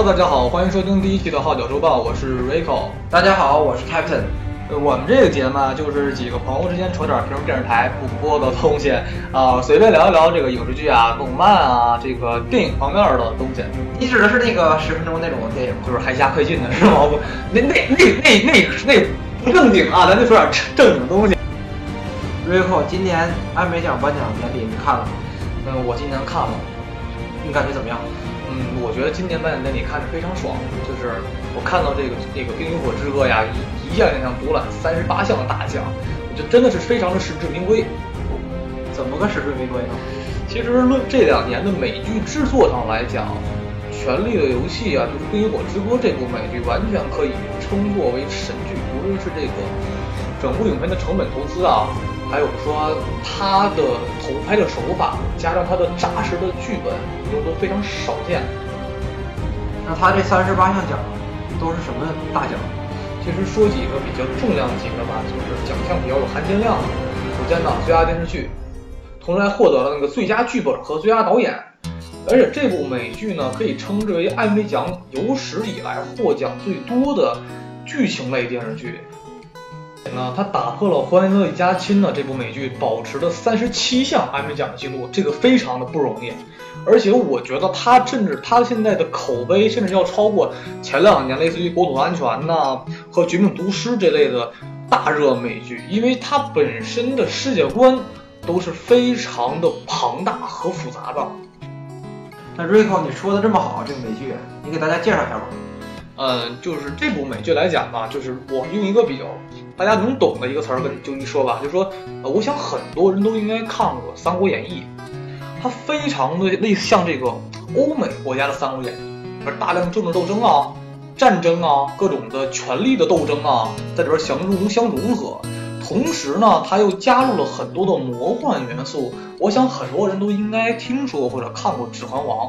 Hello，大家好，欢迎收听第一期的《号角周报》，我是 Rico。大家好，我是 Captain。呃，我们这个节目啊，就是几个朋友之间扯点平时电视台不播的东西啊，随便聊一聊这个影视剧啊、动漫啊、这个电影方面的东西。你指的是那个十分钟那种电影？就是海下快进的是吗？不，那那那那那那不正经啊，咱就说点正经东西。Rico，今年艾美奖颁奖典礼你看了吗？嗯，我今年看了，你感觉怎么样？嗯，我觉得今年颁奖典礼看着非常爽，就是我看到这个这个《冰与火之歌》呀，一一项一项独揽三十八项大奖，我觉得真的是非常的实至名归。怎么个实至名归呢？其实论这两年的美剧制作上来讲，《权力的游戏》啊，就是《冰与火之歌》这部美剧，完全可以称作为神剧。无论是这个整部影片的成本投资啊，还有说他的投拍的手法，加上他的扎实的剧本，都都非常少见。那他这三十八项奖都是什么大奖？其实说几个比较重量级的吧，就是奖项比较有含金量的。首先呢，最佳电视剧，同时还获得了那个最佳剧本和最佳导演。而且这部美剧呢，可以称之为艾美奖有史以来获奖最多的剧情类电视剧。那它打破了《欢迎的一家亲》呢这部美剧保持的三十七项艾美奖的记录，这个非常的不容易。而且我觉得它甚至它现在的口碑甚至要超过前两年类似于《国土安全》呐和《绝命毒师》这类的大热美剧，因为它本身的世界观都是非常的庞大和复杂的。那 Rico，你说的这么好，这个美剧，你给大家介绍一下吧。嗯，就是这部美剧来讲吧，就是我用一个比较大家能懂的一个词儿跟就一说吧，就说，呃，我想很多人都应该看过《三国演义》，它非常的类似像这个欧美国家的《三国演义》，而大量政治斗争啊、战争啊、各种的权力的斗争啊，在里边相融相融合。同时呢，它又加入了很多的魔幻元素。我想很多人都应该听说或者看过《指环王》。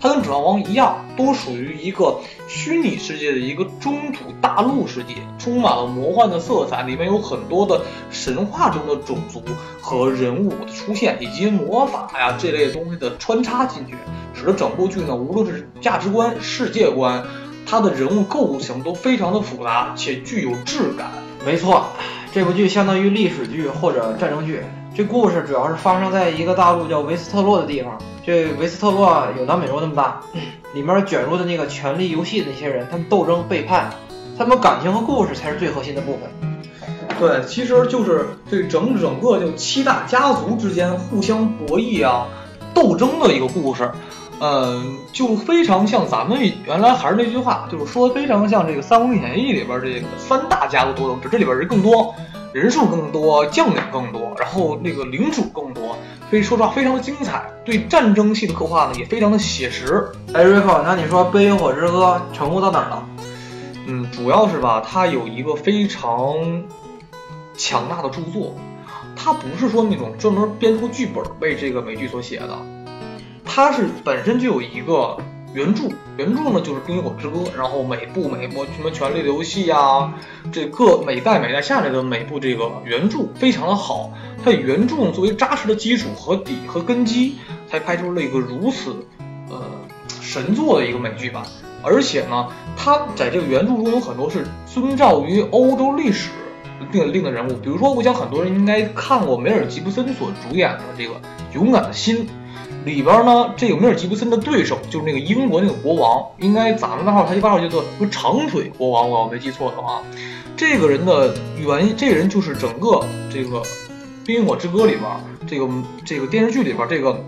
它跟《指环王》一样，都属于一个虚拟世界的一个中土大陆世界，充满了魔幻的色彩，里面有很多的神话中的种族和人物的出现，以及魔法呀这类东西的穿插进去，使得整部剧呢，无论是价值观、世界观，它的人物构成都非常的复杂且具有质感。没错，这部剧相当于历史剧或者战争剧。这故事主要是发生在一个大陆叫维斯特洛的地方。这维斯特洛有南美洲那么大，里面卷入的那个权力游戏的那些人，他们斗争背叛，他们感情和故事才是最核心的部分。对，其实就是这整整个就七大家族之间互相博弈啊、斗争的一个故事。嗯，就非常像咱们原来还是那句话，就是说非常像这个《三国演义》里边这个三大家族斗争，这里边人更多，人数更多，将领更多，然后那个领主更多，所以说实话非常的精彩。对战争戏的刻画呢也非常的写实。哎，Rico，那你说《冰与火之歌》成功到哪儿了？嗯，主要是吧，它有一个非常强大的著作，它不是说那种专门编出剧本为这个美剧所写的。它是本身就有一个原著，原著呢就是《冰与火之歌》，然后每部每部什么《权力的游戏》呀，这个每代每代下来的每部这个原著非常的好，它以原著作为扎实的基础和底和根基，才拍出了一个如此呃神作的一个美剧吧。而且呢，它在这个原著中有很多是遵照于欧洲历史定定的人物，比如说，我想很多人应该看过梅尔吉布森所主演的这个《勇敢的心》。里边呢，这个梅尔吉布森的对手？就是那个英国那个国王，应该咱们那号他一般号叫做什么长腿国王，我要没记错的话，这个人的原这个人就是整个这个《冰与火之歌》里边这个这个电视剧里边这个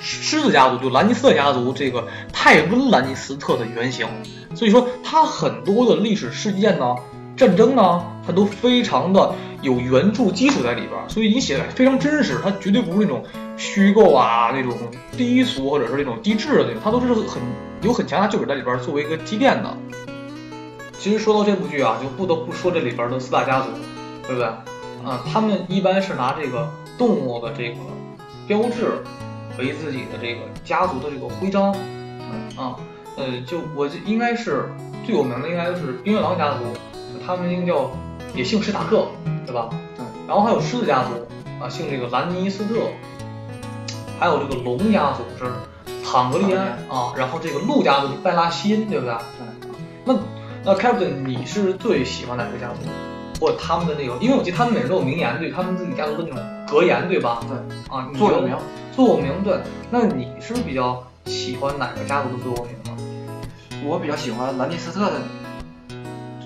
狮子家族，就兰尼斯特家族这个泰温兰尼斯特的原型，所以说他很多的历史事件呢、战争呢，它都非常的有原著基础在里边，所以你写的非常真实，它绝对不是那种。虚构啊，那种低俗或者是那种低质的那种，它都是很有很强大剧本在里边作为一个积淀的。其实说到这部剧啊，就不得不说这里边的四大家族，对不对？啊，他们一般是拿这个动物的这个标志为自己的这个家族的这个徽章。啊，呃，就我应该是最有名的应该就是冰月狼家族，他们应该叫也姓史塔克，对吧？对。然后还有狮子家族啊，姓这个兰尼斯特。还有这个龙家族是坦格利安啊，然后这个鹿家族拜拉西恩，对不对？对。那那 Captain，你是最喜欢哪个家族？或者他们的那个，因为我记得他们每人都有名言，对他们自己家族的那种格言，对吧？对。啊，座右铭。座右铭，对。那你是比较喜欢哪个家族的座右铭呢？我比较喜欢兰尼斯特的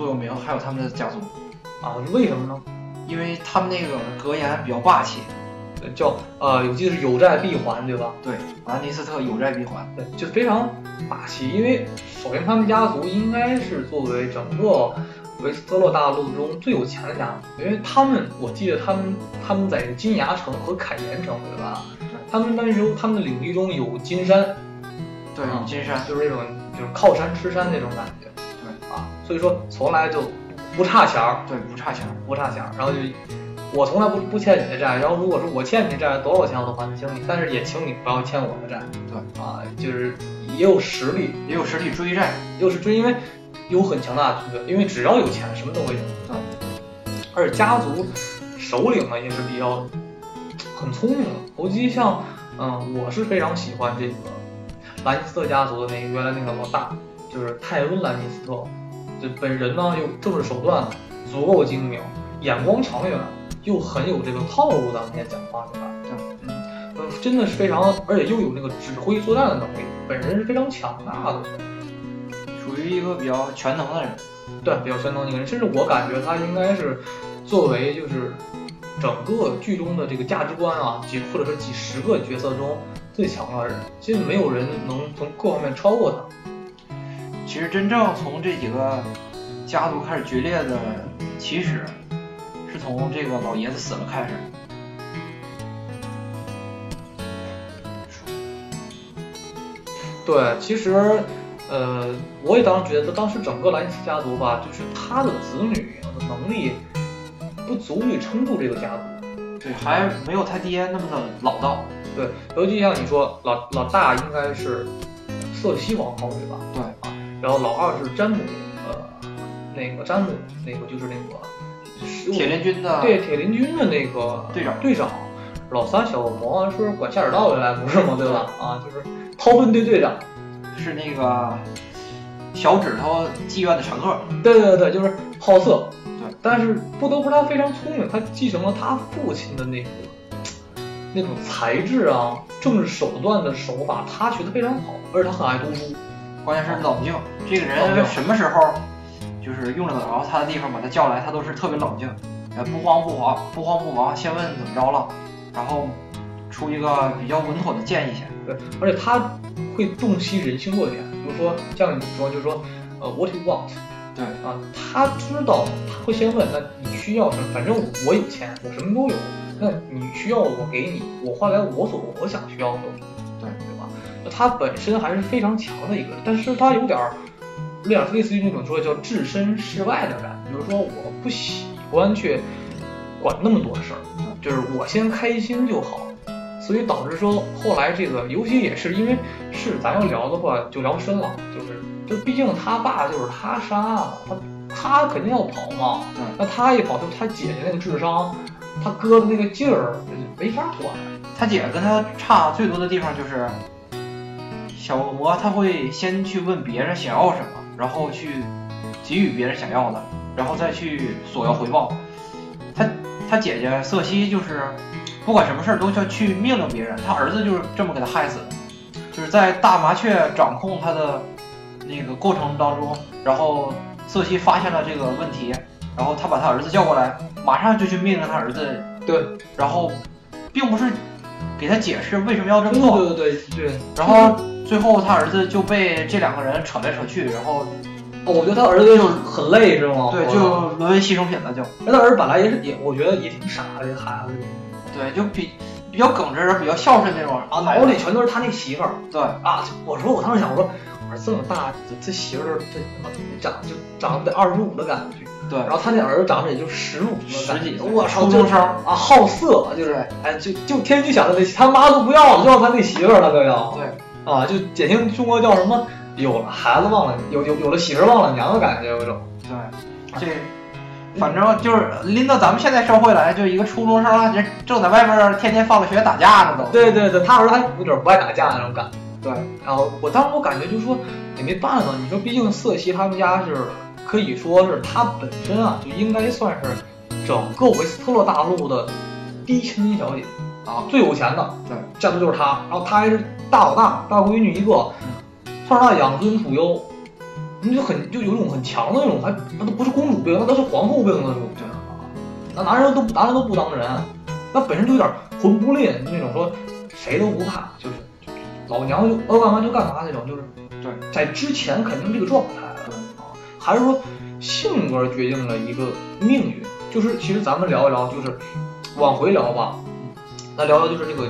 座右铭，还有他们的家族。啊，为什么呢？因为他们那个格言比较霸气，叫呃，我记得是有债必还，对吧？对，兰尼斯特有债必还，对，就非常霸气。因为首先他们家族应该是作为整个维斯特洛大陆中最有钱的家族，因为他们我记得他们他们在金牙城和凯岩城，对吧？他们那时候他们的领地中有金山，对，金山就是那种就是靠山吃山那种感觉，所以说从来就。不差钱儿，对，不差钱儿，不差钱儿。然后就，我从来不不欠你的债。然后如果说我欠你的债，多少钱我都还得清你。但是也请你不要欠我的债。对，啊，就是也有实力，也有实力追债，又是追，因为有很强大的团队。因为只要有钱，什么都会有。啊，而且家族首领呢也是比较很聪明的。投机像，嗯，我是非常喜欢这个兰尼斯特家族的那个原来那个老大，就是泰温兰尼斯特。这本人呢，又政治手段足够精明，眼光长远，又很有这个套路的那些讲话，对吧？对，嗯，真的是非常，而且又有那个指挥作战的能力，本人是非常强大的，属于一个比较全能的人。对，比较全能的一个人，甚至我感觉他应该是作为就是整个剧中的这个价值观啊，几或者说几十个角色中最强的人，其实没有人能从各方面超过他。其实真正从这几个家族开始决裂的起始，是从这个老爷子死了开始。对，其实，呃，我也当时觉得，当时整个莱尼斯家族吧，就是他的子女的能力不足以撑住这个家族，对，还没有他爹那么的老道。对，尤其像你说，老老大应该是瑟西王后，对吧？对啊。然后老二是詹姆，呃，那个詹姆，那个就是那个铁林军的，对铁林军的那个队长。队长，老三小魔是管下水道的来不是吗？对吧？啊，就是掏粪队队长，是那个小指头妓院的常客。对对对，就是好色。对，但是不得不说他非常聪明，他继承了他父亲的那个那种才智啊，政治手段的手法，他学的非常好，而且他很爱读书。关键是冷静，这个人什么时候就是用得着他的地方把他叫来，他都是特别冷静，呃，不慌不忙，不慌不忙，先问怎么着了，然后出一个比较稳妥的建议先。对，而且他会洞悉人性弱点，比如说像你说，就是说，呃，what you want，对啊，他知道他会先问，那你需要什么？反正我有钱，我什么都有，那你需要我给你，我换来我所我想需要的。他本身还是非常强的一个人，但是他有点儿，有点类似于那种说叫置身事外的感觉，比如说我不喜欢去管那么多事儿，就是我先开心就好，所以导致说后来这个，尤其也是因为是咱要聊的话就聊深了，就是就毕竟他爸就是他杀的，他他肯定要跑嘛，那他一跑就他姐姐那个智商，他哥的那个劲儿没法管，他姐跟他差最多的地方就是。小恶魔他会先去问别人想要什么，然后去给予别人想要的，然后再去索要回报。他他姐姐瑟西就是不管什么事儿都要去命令别人，他儿子就是这么给他害死的。就是在大麻雀掌控他的那个过程当中，然后瑟西发现了这个问题，然后他把他儿子叫过来，马上就去命令他儿子。对，然后并不是给他解释为什么要这么做。对对对对，然后。最后他儿子就被这两个人扯来扯去，然后，哦，我觉得他儿子就很累，是吗？对，就沦为牺牲品了，就。那他儿子本来也是也，我觉得也挺傻的，这孩子。对，就比比较耿直，比较孝顺那种啊，脑子里全都是他那媳妇儿。对啊，我说我当时想，我说我说这么大，这媳妇儿这他妈长就长得二十五的感觉。对，然后他那儿子长得也就十五十几，我操，初中生啊，好色，就是哎，就就天天就想着那他妈都不要了，就要他那媳妇儿了，都要。对。啊，就减轻中国叫什么？有了孩子忘了，有有有了媳妇忘了娘的感觉，有种。对，这反正就是拎到咱们现在社会来，就一个初中生，人正在外边天天放了学打架呢都。对对对，他儿子还有点不爱打架那种感觉。对，然后我当时我感觉就是说也没办法，你说毕竟瑟西他们家是可以说是他本身啊就应该算是整个维斯特洛大陆的第一千金小姐啊，最有钱的对，家族就是他，然后他还是大老大，大闺女一个，算是她养尊处优，你就很就有一种很强的那种，还那都不是公主病，那都是皇后病那种，对那男人都男人都不当人，那本身就有点魂不吝那种说谁都不怕，就是就是老娘就要干嘛就干嘛那种，就是对，在之前肯定是这个状态对啊，还是说性格决定了一个命运？就是其实咱们聊一聊，就是往回聊吧，那聊聊就是这个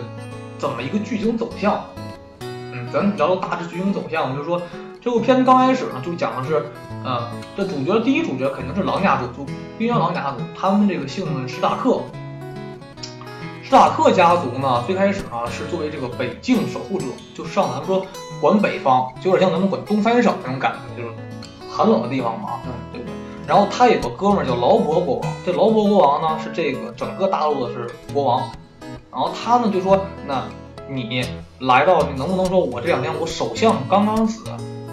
怎么一个剧情走向。嗯，咱聊聊大致剧情走向，就是说这部片子刚开始呢，就讲的是，呃，这主角第一主角肯定是狼家族，就冰原狼家族，他们这个姓史塔克。史塔克家族呢，最开始呢是作为这个北境守护者，就上咱们说管北方，就有点像咱们管东三省那种感觉，就是寒冷的地方嘛，对不对？然后他有个哥们儿叫劳勃国王，这劳勃国王呢是这个整个大陆的是国王，然后他呢就说，那你来到，你能不能说我这两天我首相刚刚死，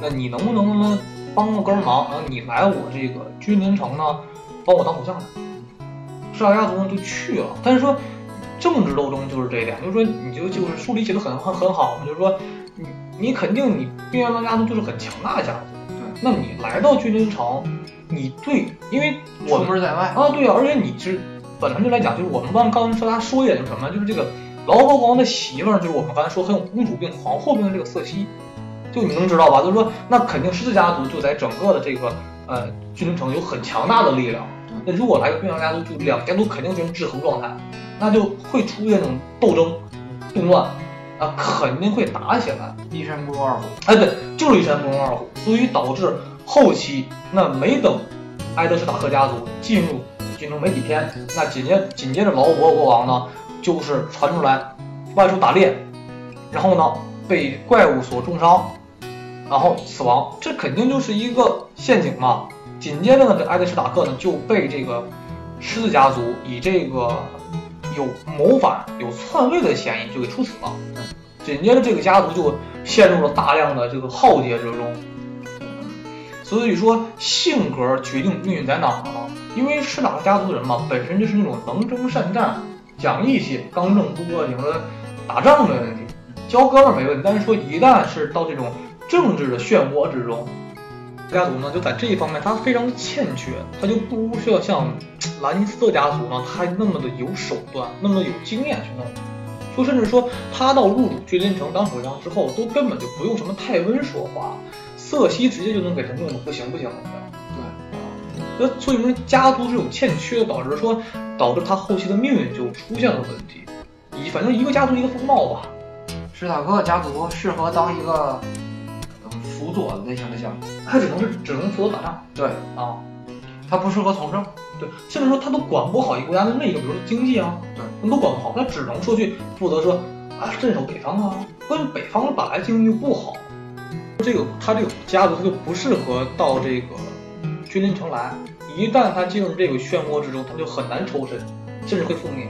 那你能不能呢帮个根忙，然后你来我这个君临城呢，帮我当首相来？施塔家族呢就去了，但是说政治斗争就是这一点，就是说你就就是书里写的很很很好嘛，就是说你你肯定你冰原狼家族就是很强大的家族，对，那你来到君临城，你对，因为我们出门在外，啊，对啊，而且你是本身就来讲，就是我们刚刚说他说一点就是什么，就是这个劳勃国王的媳妇儿，就是我们刚才说很有公主病、皇后病的这个瑟西，就你能知道吧？就是说，那肯定狮子家族就在整个的这个呃君临城有很强大的力量。那如果来个冰凉家族，就两家族肯定就是制衡状态，那就会出现这种斗争、动乱啊，肯定会打起来。一山不容二虎。哎，对，就是一山不容二虎，所以导致后期那没等埃德施塔克家族进入军中没几天，那紧接紧接着劳勃国王呢，就是传出来外出打猎，然后呢被怪物所重伤，然后死亡，这肯定就是一个陷阱嘛。紧接着呢，这埃德施塔克呢就被这个狮子家族以这个有谋反、有篡位的嫌疑就给处死了。紧接着这个家族就陷入了大量的这个浩劫之中。所以说，性格决定命运在哪儿呢？因为施塔克家族的人嘛，本身就是那种能征善战、讲义气、刚正不阿，你说打仗没问题，交哥们没问题，但是说一旦是到这种政治的漩涡之中，家族呢就在这一方面他非常的欠缺，他就不需要像兰尼斯特家族呢，他那么的有手段，那么的有经验去弄。就甚至说他到入主君临城当首相之后，都根本就不用什么泰温说话，瑟西直接就能给他弄得不行不行的。对，那所以说家族这种欠缺，导致说导致他后期的命运就出现了问题。一反正一个家族一个风貌吧。史塔克家族适合当一个嗯辅佐类型的将，他只能是只能负责打仗对，啊，他不适合从政。对，甚至说他都管不好一个国家的内政，比如说经济啊，对，他都管不好，他只能说去负责说啊镇守北方啊，关键北方本来经济就不好，这个他这个家族他就不适合到这个君临城来，一旦他进入这个漩涡之中，他就很难抽身，甚至会覆灭。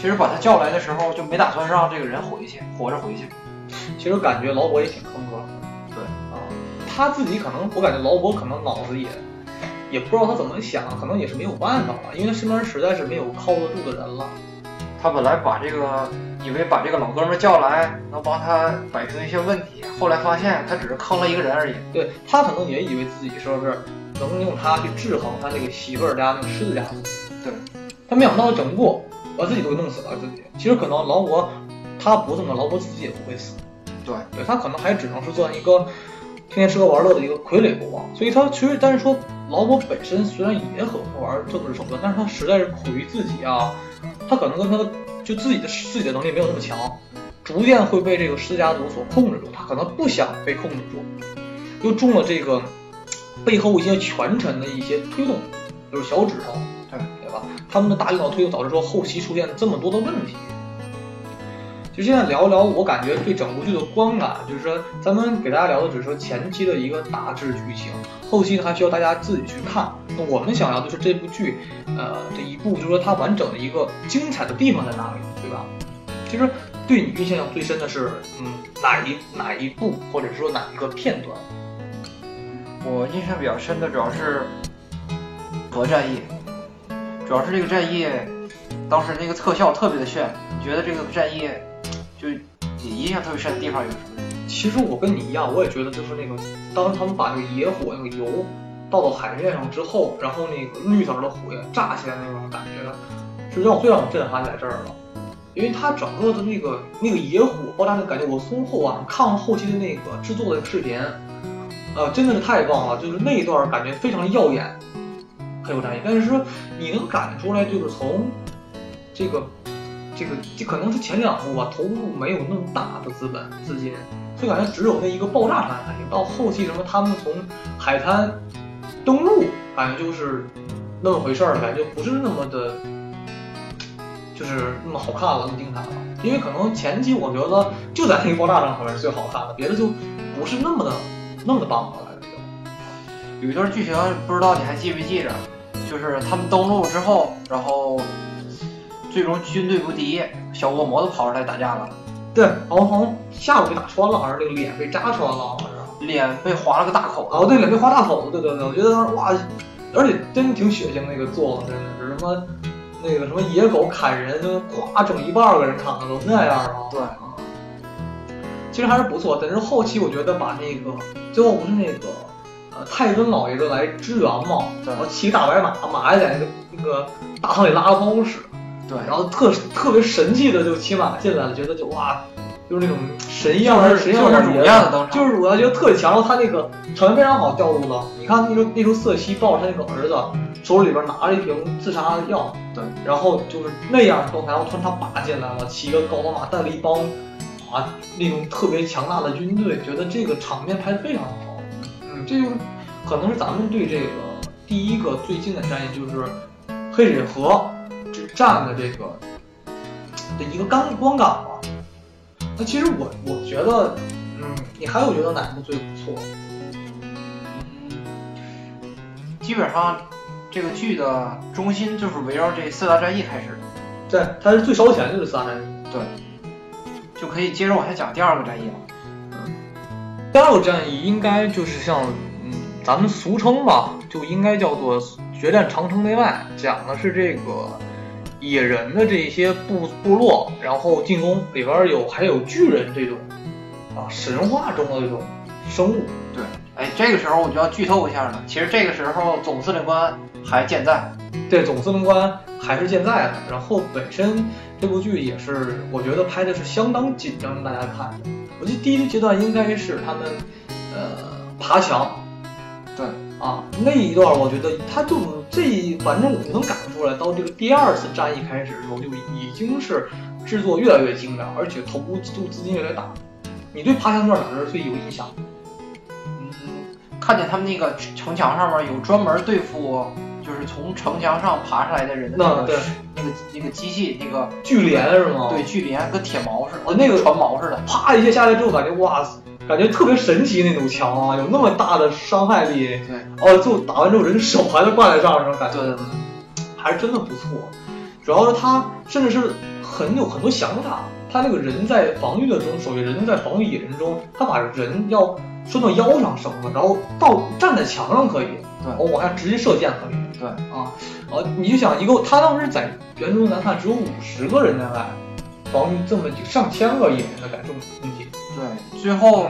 其实把他叫来的时候，就没打算让这个人回去，活着回去。其实感觉劳勃也挺坑哥，对啊，他自己可能我感觉劳勃可能脑子也也不知道他怎么想，可能也是没有办法了，因为他身边实在是没有靠得住的人了。他本来把这个以为把这个老哥们儿叫来能帮他摆平一些问题，后来发现他只是坑了一个人而已。对他可能也以为自己说是能用他去制衡他那个媳妇儿家那个狮子家族，对，他没想到整不过，把自己都给弄死了自己。其实可能劳勃他不这么，劳勃自己也不会死，对，对他可能还只能是做一个天天吃喝玩乐的一个傀儡国王。所以他其实但是说劳勃本身虽然也很会玩政治手段，但是他实在是苦于自己啊，他可能跟他的就自己的自己的能力没有那么强，逐渐会被这个狮家族所控制住。他可能不想被控制住，又中了这个背后一些权臣的一些推动，就是小指头，对对吧？他们的大领导推动导致说后期出现这么多的问题。就现在聊一聊，我感觉对整部剧的观感，就是说咱们给大家聊的只是说前期的一个大致剧情，后期呢还需要大家自己去看。那我们想要的是这部剧，呃，这一部就是说它完整的一个精彩的地方在哪里，对吧？其实对你印象最深的是，嗯，哪一哪一部，或者说哪一个片段？我印象比较深的主要是核战役，主要是这个战役，当时那个特效特别的炫。觉得这个战役就你印象特别深的地方有什么？其实我跟你一样，我也觉得就是那个，当他们把那个野火那个油倒到海面上之后，然后那个绿色的火焰炸起来那种感觉，是让最让我震撼在这儿了。因为它整个的那个那个野火爆炸那个感觉，我从后啊看了后期的那个制作的视频，呃，真的是太棒了，就是那一段感觉非常耀眼，很有战意。但是说你能感出来，就是从这个这个这可能是前两部吧，投入没有那么大的资本资金，就感觉只有那一个爆炸场感觉。到后期什么他们从海滩登陆，感觉就是那么回事儿，感觉不是那么的。就是那么好看了，那么精彩了。因为可能前期我觉得就在那个爆炸上可能是最好看的，别的就不是那么的那么的棒了。有一段剧情不知道你还记不记着，就是他们登陆之后，然后最终军队不敌，小恶魔都跑出来打架了。对，好像好像下午被打穿了，好像那个脸被扎穿了，好像是脸被划了个大口子。哦，对，脸被划大口子。对对对，我觉得当时哇，而且真挺血腥，那个做的真的是什么。那个什么野狗砍人，就咵整一半个人砍了，都那样啊？对啊，其实还是不错。但是后期我觉得把那个最后不是那个呃泰温老爷子来支援嘛，然后骑大白马，马还在那个那个大堂里拉了包屎，对，然后特特别神气的就骑马进来了，觉得就哇，就是那种神一样的神一样的主样的登场，就是我觉得特别强。然后他那个场面非常好调度的，你看那时候那时候瑟西抱着他那个儿子。手里边拿着一瓶自杀药，对，然后就是那样状态，然后突然他爸进来了，骑一个高马带了一帮啊那种特别强大的军队，觉得这个场面拍的非常好。嗯，这就可能是咱们对这个第一个最近的战役就是黑水河之战的这个的一个观观感吧。那其实我我觉得，嗯，你还有觉得哪部最不错？嗯，基本上。这个剧的中心就是围绕这四大战役开始的，对，它是最烧钱就是四大战役，对，就可以接着往下讲第二个战役了。嗯，第二个战役应该就是像嗯咱们俗称吧，就应该叫做决战长城内外，讲的是这个野人的这些部部落，然后进攻里边有还有巨人这种啊神话中的这种生物。对，哎，这个时候我就要剧透一下了，其实这个时候总司令官。还健在，对，总司令官还是健在的。然后本身这部剧也是，我觉得拍的是相当紧张，大家看的。我记得第一阶段应该是他们呃爬墙，对啊那一段，我觉得他就这，反正我能感觉出来，到这个第二次战役开始的时候，就已经是制作越来越精良，而且投入资金越来越大。你对爬墙段哪是最有印象？嗯，看见他们那个城墙上面有专门对付。就是从城墙上爬上来的人的那个那个那个机器那个巨镰是吗？对，巨镰跟铁矛似的，哦，那个船矛似的，啪一下下来之后，感觉哇塞，感觉特别神奇那种墙啊，有那么大的伤害力。对，哦，就打完之后人手还能挂在上，那种感觉，对对对，还是真的不错。主要是他甚至是很有很多想法，他那个人在防御的中，所谓人在防御野人中，他把人要拴到腰上绳子，然后到站在墙上可以，对，我往下直接射箭可以。对啊，呃，你就想一个，他当时在原著中咱看只有五十个人在外，防御这么几上千个野人的感受攻击。对，最后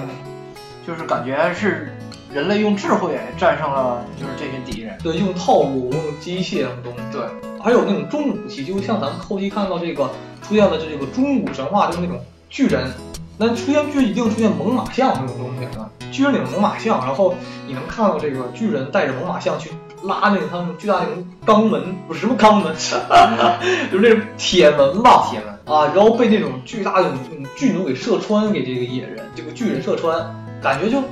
就是感觉是人类用智慧战胜了就是这群敌人。对，用套路，用机械什么东西。对，还有那种中武器，就像咱们后期看到这个出现的这个中古神话，就是那种巨人，那出现就一定出现猛犸象这种东西啊，巨人领猛犸象，然后你能看到这个巨人带着猛犸象去。拉那个他们巨大那种钢门，不是什么钢门，就是那种铁门吧，铁门啊，然后被那种巨大的那种巨弩给射穿，给这个野人，这个巨人射穿，感觉就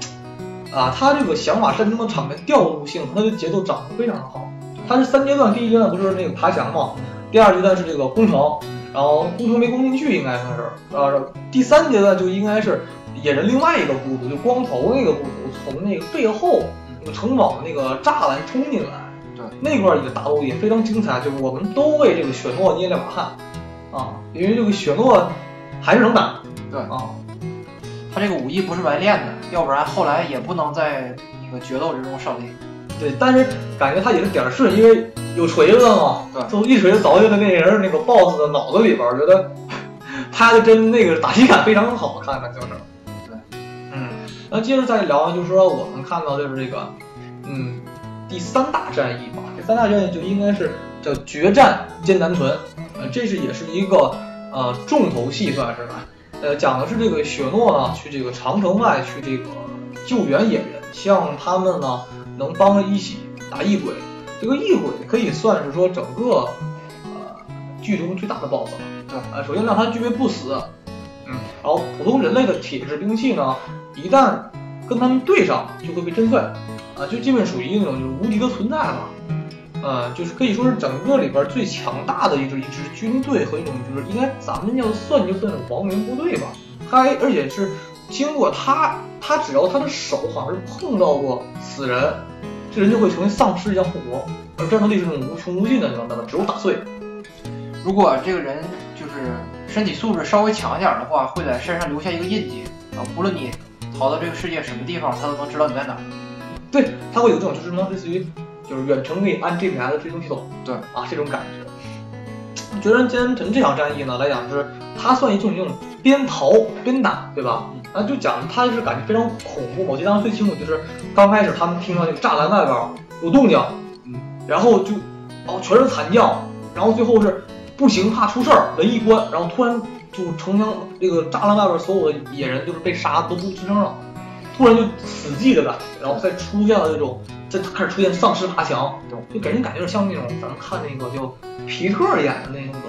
啊，他这个想法战争的场面调度性，他的节奏掌握非常的好。他是三阶段，第一阶段不是那个爬墙嘛，第二阶段是这个攻城，然后攻城没攻进去，应该算是，呃，第三阶段就应该是野人另外一个部族，就光头那个部族从那个背后。那个城堡的那个栅栏冲进来，对，那块也打斗也非常精彩，就是我们都为这个雪诺捏了把汗啊，因为这个雪诺还是能打。对啊，他这个武艺不是白练的，要不然后来也不能在那个决斗之中胜利。对，但是感觉他也是点儿顺，因为有锤子嘛，对就一锤子凿进了那人那个 BOSS 的脑子里边儿，觉得 他的真那个打击感非常好看的，就是。对，嗯，那接着再聊，就是说我们看到就是这个，嗯，第三大战役吧，第三大战役就应该是叫决战艰难屯，呃，这是也是一个呃重头戏算是吧，呃，讲的是这个雪诺呢去这个长城外去这个救援野人，希望他们呢能帮着一起打异鬼。这个异鬼可以算是说整个呃剧中最大的 BOSS 了。对，呃，首先让他具备不死，嗯，然后普通人类的铁质兵器呢，一旦跟他们对上就会被震碎，啊，就基本属于那种就是无敌的存在了。呃，就是可以说是整个里边最强大的一支一支军队和一种就是应该咱们要算就算是亡灵部队吧。他还而且是经过他他只要他的手好像是碰到过死人，这人就会成为丧尸一样复活，而战斗力是那种无穷无尽的，你知道吗？只有打碎。如果这个人就是身体素质稍微强一点的话，会在身上留下一个印记啊，无论你逃到这个世界什么地方，他都能知道你在哪儿。对，他会有这种就是类似于就是远程可以按 GPS 的追踪系统，对啊这种感觉。决战艰难屯这场战役呢来讲是，它算一种那种边逃边打，对吧？啊，就讲它是感觉非常恐怖。我记得当时最清楚就是刚开始他们听到那个栅栏外边有动静，嗯，然后就哦全是惨叫，然后最后是不行怕出事儿，门一关，然后突然就城墙这个栅栏外边所有的野人就是被杀都不吱声了，突然就死寂的感觉，然后再出现了这种，再开始出现丧尸爬墙，对，就给人感觉有点像那种咱们看那个就皮特演的那个《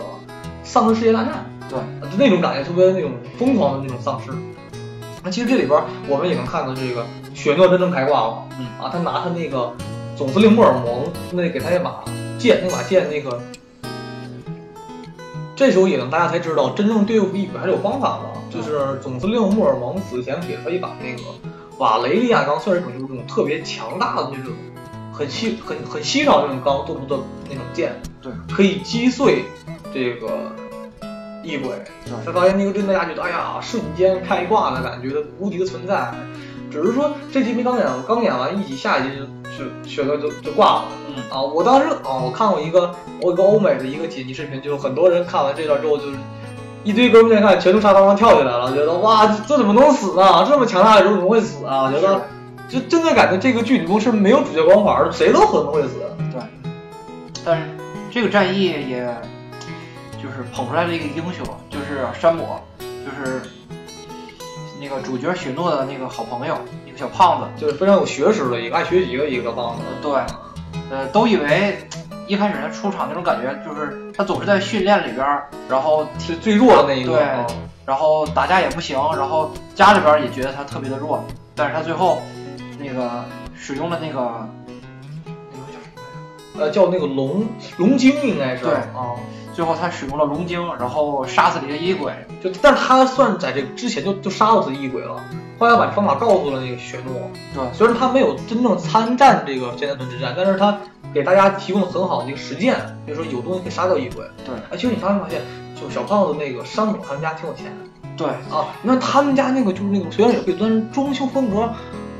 丧尸世界大战》，对，就那种感觉特别那种疯狂的那种丧尸。那其实这里边我们也能看到这个雪诺真正开挂了，嗯。啊，他拿他那个总司令莫尔蒙那给他那把剑，那把剑那个，这时候也能大家才知道真正对付异鬼还是有方法的，就是总司令莫尔蒙死前给他一把那个瓦雷利亚钢，算是一种就是这种特别强大的那种很稀很很稀少那种钢做出的那种剑，对，可以击碎这个异鬼。他发现那个真大家觉得，哎呀，瞬间开挂的感觉，无敌的存在。只是说这集没刚演，刚演完一集，下一集就就雪哥就就挂了。嗯啊，我当时啊，我看过一个我一个欧美的一个剪辑视频，就是很多人看完这段之后，就是一堆哥们儿在看，全从沙发上跳起来了，觉得哇，这这怎么能死呢？这么强大的人怎么会死啊？觉得就真的感觉这个剧里头是没有主角光环的，谁都可能会死。对，但是这个战役也就是捧出来了一个英雄，就是山姆，就是那个主角许诺的那个好朋友，一个小胖子。就是非常有学识的一个爱学习的一个胖子。对，呃，都以为一开始他出场那种感觉，就是他总是在训练里边儿，然后是最弱的那一个。对啊然后打架也不行，然后家里边儿也觉得他特别的弱，但是他最后那个使用了那个那个叫什么来着？呃，叫那个龙龙精应该是。对啊，最后他使用了龙精，然后杀死了一个异鬼。就但是他算在这之前就就杀了这异鬼了，后来把这方法告诉了那个雪诺。对虽然他没有真正参战这个艰难屯之战，但是他给大家提供了很好的一个实践，比如说有东西可以杀掉一鬼。对，哎，其实你发没发现，就小胖子那个山姆他们家挺有钱对，啊，那他们家那个就是那个虽然也贵，但是装修风格，啊，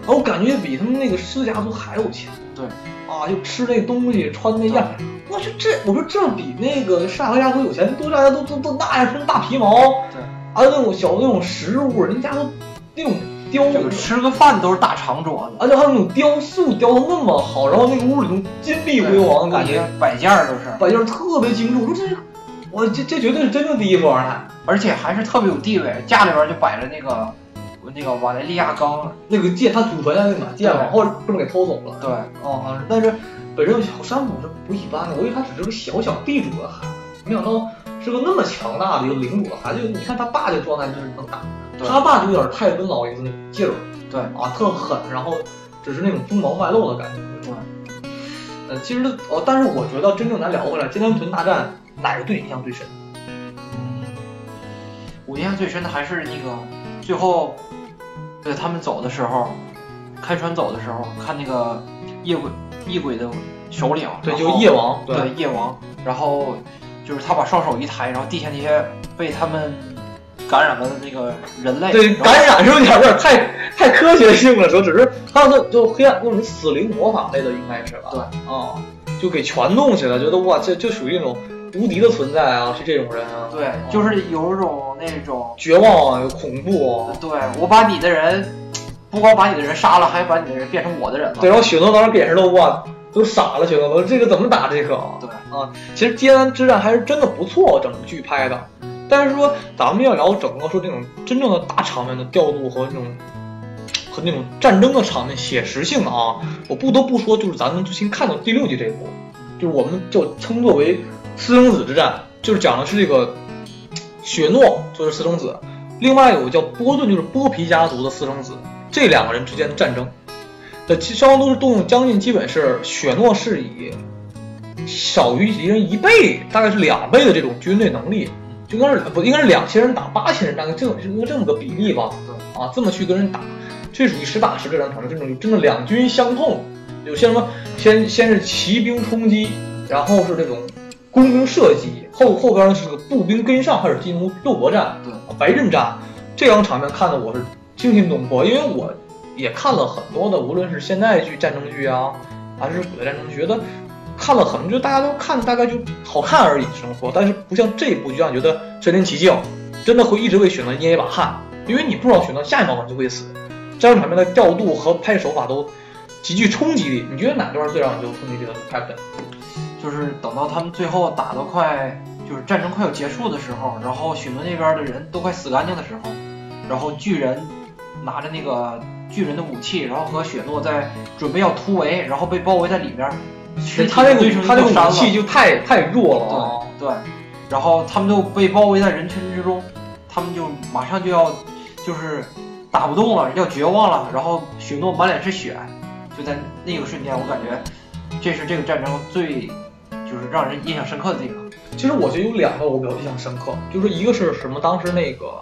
我感觉比他们那个狮子家族还有钱。对，啊，就吃那东西，穿那样，我去这，我说这比那个上海家族有钱，都大家都都都那样穿大皮毛，对，还有那种小的那种食物，人家都那种雕，这个吃个饭都是大长桌子，而且还有那种雕塑雕的那么好，然后那个屋里头金碧辉煌的感觉，摆件儿都是，摆件儿特别精致。我说这，我这这绝对是真正第一富二代。而且还是特别有地位，家里边就摆着那个那个瓦莱利亚钢。那个剑，他祖传下那把剑往，后这么给偷走了。对，哦，好像是，但是本身小山姆是不一般的，我以为他只是个小小地主的孩子，没想到是个那么强大的一个领主的孩子。就你看他爸这状态就是能打，对他爸就有点太温老爷子那劲儿对，啊，特狠，然后只是那种锋芒外露的感觉。对，呃，其实哦，但是我觉得真正咱聊回来，艰难屯大战哪个对你印象最深？嗯，我印象最深的还是那个最后，对他们走的时候，开船走的时候，看那个夜鬼夜鬼的首领，对，就夜王，对夜王，然后就是他把双手一抬，然后地下那些被他们感染了那个人类。对，感染是不是有点有点太 太科学性了？说只是他那就黑暗那种死灵魔法类的，应该是吧？对啊，就给全弄起来，觉得哇，这就属于那种无敌的存在啊，是这种人啊。对啊，就是有一种那种，绝望啊，有恐怖啊。对我把你的人，不光把你的人杀了，还把你的人变成我的人了。对，然后雪诺当时眼神都哇都傻了，雪诺都这个怎么打这个啊？对啊，其实《艰难之战》还是真的不错，整部剧拍的。但是说咱们要聊整个说这种真正的大场面的调度和那种和那种战争的场面写实性啊，我不得不说，就是咱们最新看到第六集这一部，就是我们就称作为私生子之战，就是讲的是这个雪诺就是私生子，另外有个叫波顿，就是波皮家族的私生子，这两个人之间的战争。这其双方都是动用将近，基本是雪诺是以少于敌人一倍，大概是两倍的这种军队能力，就应该是不应该是两千人打八千人，大概这么应该这么个比例吧？啊，这么去跟人打，这属于实打实这场场这种真的两军相碰，有些什么先先是骑兵冲击，然后是这种弓兵射击，后后边是个步兵跟上开始进入肉搏战，对啊白刃战，这样场面看的我是惊心动魄，因为我也看了很多的，无论是现代剧、战争剧啊，还是古代战争剧，觉得看了很多，就大家都看大概就好看而已，生活，但是不像这部就让你觉得身临其境，真的会一直为雪诺捏一把汗，因为你不知道雪诺下一秒钟就会死，这样场面的调度和拍摄手法都极具冲击力。你觉得哪段最让你有冲击力的拍分就是等到他们最后打到快，就是战争快要结束的时候，然后雪诺那边的人都快死干净的时候，然后巨人拿着那个巨人的武器，然后和雪诺在准备要突围，然后被包围在里边，尸体他这个他那就删了个武器就太太弱了啊！对，然后他们就被包围在人群之中，他们就马上就要就是打不动了，要绝望了，然后雪诺满脸是血，就在那个瞬间，我感觉这是这个战争最就是让人印象深刻的地方。其实我觉得有两个我比较印象深刻，就是一个是什么？当时那个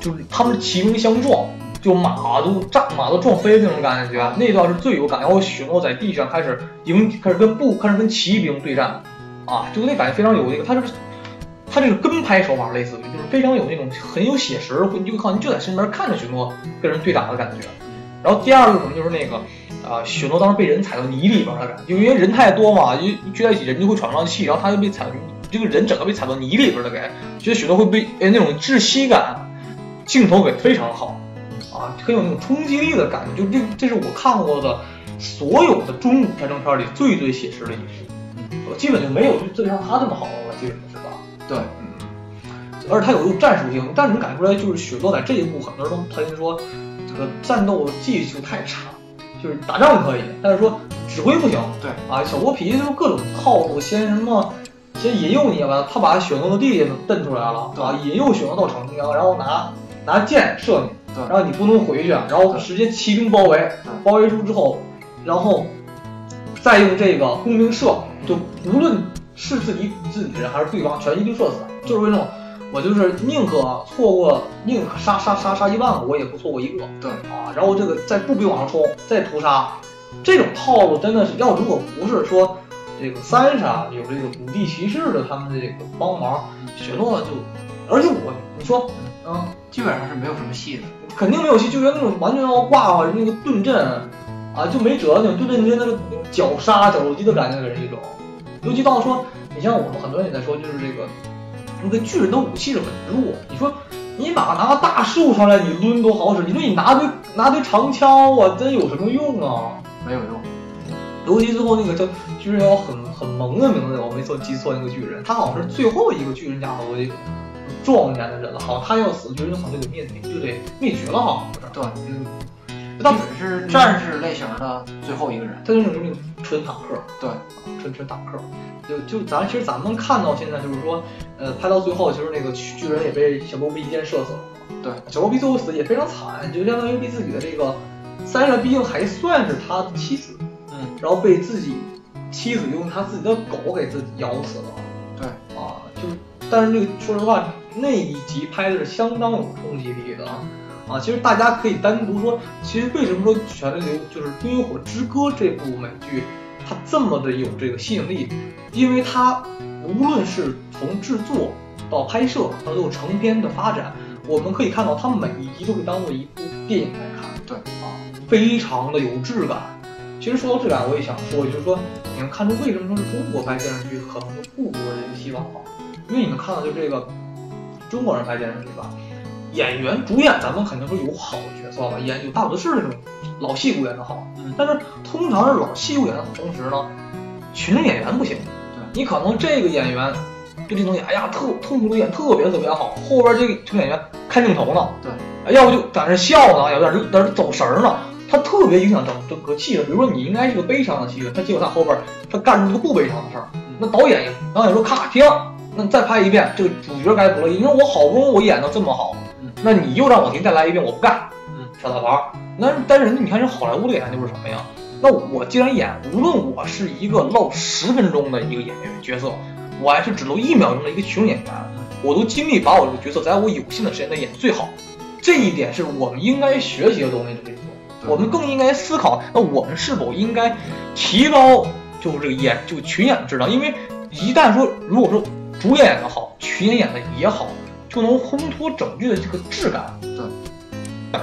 就是他们骑兵相撞，就马都炸马都撞飞那种感觉，那段是最有感。然后许诺在地上开始迎开始跟步开始跟骑兵对战，啊，就那感觉非常有那个，他就是他这个跟拍手法类似于就是非常有那种很有写实，你就靠你就在身边看着许诺跟人对打的感觉。然后第二个可能就是那个啊、许诺当时被人踩到泥里边了，感觉因为人太多嘛，一聚在一起人就会喘不上气，然后他就被踩，这个人整个被踩到泥里边了，给觉得许诺会被哎那种窒息感，镜头给非常好啊，很有那种冲击力的感觉，就这这是我看过的所有的中古战争片里最最写实的一部，我基本就没有最像他这么好的了，基本是吧？对，嗯而且它有一种战术性，但是你感觉出来，就是雪诺在这一部，很多人都喷说这个战斗技术太差，就是打仗可以，但是说指挥不行。对啊，小剥皮就各种套路，先什么先引诱你吧，他把雪诺的弟弟瞪出来了，对啊，引诱雪诺到城郊，然后拿拿箭射你，对。然后你不能回去，然后直接骑兵包围，包围住之后，然后再用这个工兵射，就无论是自己自己人还是对方，全一定射死，就是为那种。我就是宁可错过，宁可杀杀杀杀一万个，我也不错过一个。对。啊，然后这个在步兵往上冲，再屠杀，这种套路真的是要如果不是说这个三杀有这个古地骑士的他们这个帮忙，雪诺就，而且我你说，嗯，基本上是没有什么戏的。肯定没有戏，就觉得那种完全要挂上那个盾阵啊，就没辙那种盾阵间那个绞杀绞肉机的感觉给人一种，尤其到说，你像我们很多人也在说，就是这个那个巨人的武器是很弱，你说你哪拿个大树上来你抡多好使，你说你拿堆拿堆长枪，我真有什么用啊？没有用。尤其最后那个叫巨人要很很萌的名字，我没错记错那个巨人，他好像是最后一个巨人家族的壮年的人了，好像他要死，就人好像就得灭就得灭绝了，好像是。对，嗯，他只是战士类型的最后一个人。他就是那种纯坦克，对啊，纯纯坦克。就就咱其实咱们看到现在就是说，呃，拍到最后，其实那个巨人也被小罗比一箭射死了。对，小罗比最后死也非常惨，就相当于被自己的这个三人，毕竟还算是他的妻子，嗯，然后被自己妻子用他自己的狗给自己咬死了。对，啊，就是，但是这个说实话，那一集拍的是相当有冲击力的啊。啊，其实大家可以单独说，其实为什么说《权力流》就是《冰与火之歌》这部美剧，它这么的有这个吸引力，因为它无论是从制作到拍摄到最后成片的发展，我们可以看到，它每一集都可以当做一部电影来看。对啊，非常的有质感。其实说到质感，我也想说，就是说你们看出为什么说是中国拍电视剧可能就不如人家西方好？因为你们看到就这个中国人拍电视剧吧，演员主演咱们肯定说有好的角色吧，演有大有的是那种老戏骨演的好，嗯。但是通常是老戏骨演的好，同时呢，群众演员不行。你可能这个演员就这种演，哎呀，特痛苦的演特别特别好，后边这个这个演员看镜头呢，对，哎要不就在那笑呢，要不在这在这走神儿呢，他特别影响整整个气氛。比如说你应该是个悲伤的气氛，他结果他后边他干出一个不悲伤的事儿，那导演也导演说咔停，那再拍一遍，这个主角该不乐意，因为我好不容易我演的这么好，嗯那你又让我停再来一遍，我不干，嗯，耍大牌儿。那但是人家你看人好莱坞的演员就是什么呀？那我既然演，无论我是一个露十分钟的一个演员角色，我还是只露一秒钟的一个群众演员，我都尽力把我这个角色在我有限的时间内演最好。这一点是我们应该学习的东西，这个对我们更应该思考，那我们是否应该提高就是这个演就群演的质量？因为一旦说如果说主演演的好，群演演的也好，就能烘托整剧的这个质感。对。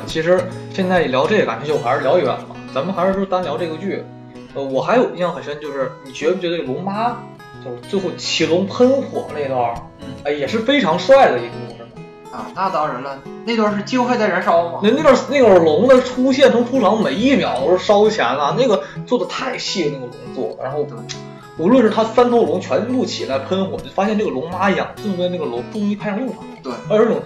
其实现在一聊这个，感觉就还是聊远了。咱们还是说单聊这个剧。呃，我还有印象很深，就是你觉不觉得龙妈就是最后起龙喷火那段儿，嗯，哎，也是非常帅的一幕，是吗？啊，那当然了，那段是精还在燃烧嘛。那那段那个龙的出现从出场每一秒都是烧钱了，那个做的太细了，那个龙做的。然后对，无论是他三头龙全部起来喷火，就发现这个龙妈养这么多那个龙终于派上用场了。对，而且这种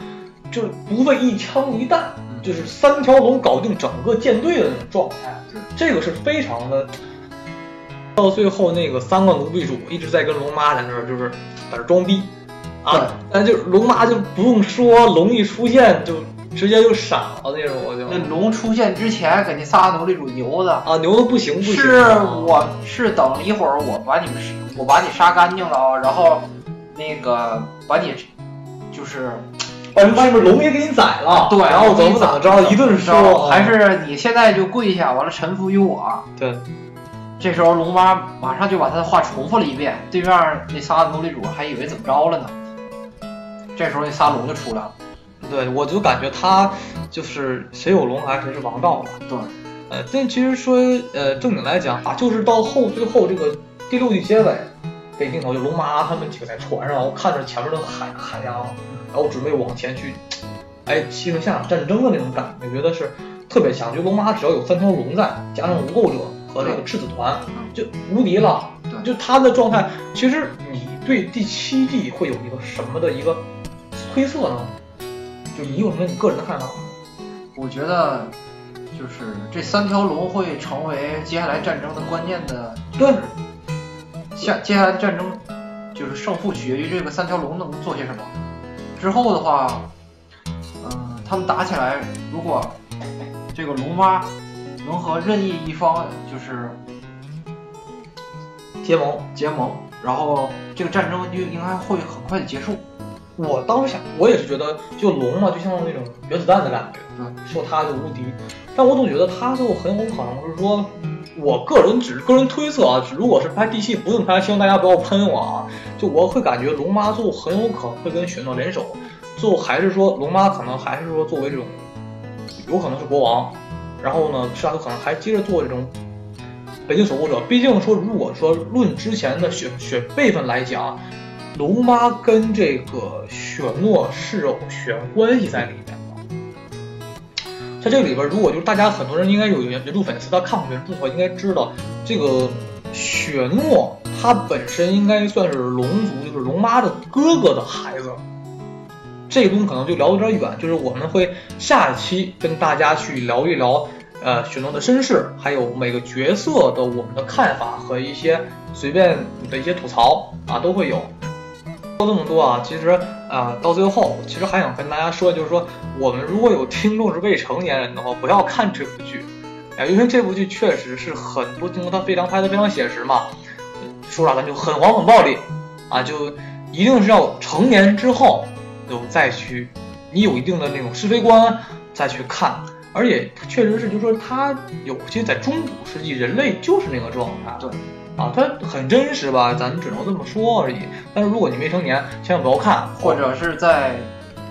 就是不费一枪一弹，嗯。就是三条龙搞定整个舰队的那种状态，这个是非常的。到最后，那个三个奴婢主一直在跟龙妈在那儿就是在那儿装逼，啊，但就龙妈就不用说，龙一出现就直接就闪了那种，我就。那龙出现之前给那仨奴隶主牛的，啊牛的不行不行，是我是等一会儿我把你们我把你杀干净了啊，然后那个把你就是把把你们龙也给你宰了，对，然后怎么怎么着一顿说，还是你现在就跪下，完了臣服于我。对，这时候龙妈马上就把他的话重复了一遍，对面那仨奴隶主还以为怎么着了呢。这时候那仨龙就出来了，对我就感觉他就是谁有龙还是谁是王道吧。对，呃，但其实说呃正经来讲啊，就是到后最后这个第六季结尾，这镜头就龙妈他们几个在船上，然后看着前面的海海洋，然后准备往前去，哎，进入下场战争的那种感觉，觉得是特别强。就龙妈只要有三条龙在，加上无垢者和这个赤子团，就无敌了。对就他的状态，其实你对第七季会有一个什么的一个推测呢？就你有什么你个人的看法吗？我觉得就是这三条龙会成为接下来战争的关键的，就是下接下来的战争就是胜负取决于这个三条龙能做些什么。之后的话，嗯，他们打起来，如果这个龙妈能和任意一方就是结盟，结盟，然后这个战争就应该会很快的结束。我当时想，我也是觉得，就龙嘛，就像那种原子弹的感觉，对，说他就无敌。但我总觉得他就很有可能是说，我个人只是个人推测啊，如果是拍第七，不用拍，希望大家不要喷我啊。就我会感觉龙妈最后很有可能会跟雪诺联手，最后还是说龙妈可能还是说作为这种，有可能是国王，然后呢，是他可能还接着做这种北京守护者。毕竟说，如果说论之前的血血辈分来讲。龙妈跟这个雪诺是有血缘关系在里面的。在这里边，如果就是大家很多人应该有原原著粉丝，他看过原著的话，应该知道这个雪诺他本身应该算是龙族，就是龙妈的哥哥的孩子。这个东西可能就聊有点远，就是我们会下期跟大家去聊一聊，呃，雪诺的身世，还有每个角色的我们的看法和一些随便的一些吐槽啊，都会有。说这么多啊，其实啊、到最后，其实还想跟大家说，就是说，我们如果有听众是未成年人的话，不要看这部剧，啊，因为这部剧确实是很多镜头它非常拍的非常写实嘛，说啥咱就很黄很暴力，啊，就一定是要成年之后，就再去，你有一定的那种是非观再去看，而且确实是，就是说它有些在中古世纪人类就是那个状态，对。啊，它很真实吧？咱们只能这么说而已。但是如果你未成年，千万不要看，或者是在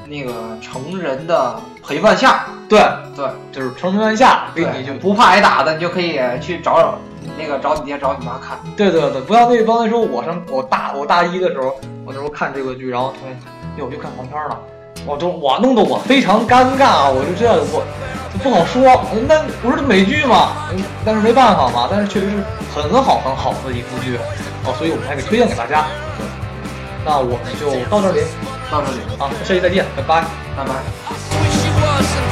那个成人的陪伴下，对，对，就是成人陪伴下对你就不怕挨打的，你就可以去找找那个找你爹找你妈看。对对对，不要那帮那时候我上我大我大一的时候，我那时候看这个剧，然后同学哟又看黄片了，我就我弄得我非常尴尬，我就这样我就不好说。那不是美剧嘛，嗯但是没办法嘛，但是确实是很好很好的一部剧哦，所以我们才给推荐给大家。那我们就到这里到这里，啊，下期再见，拜拜。拜拜。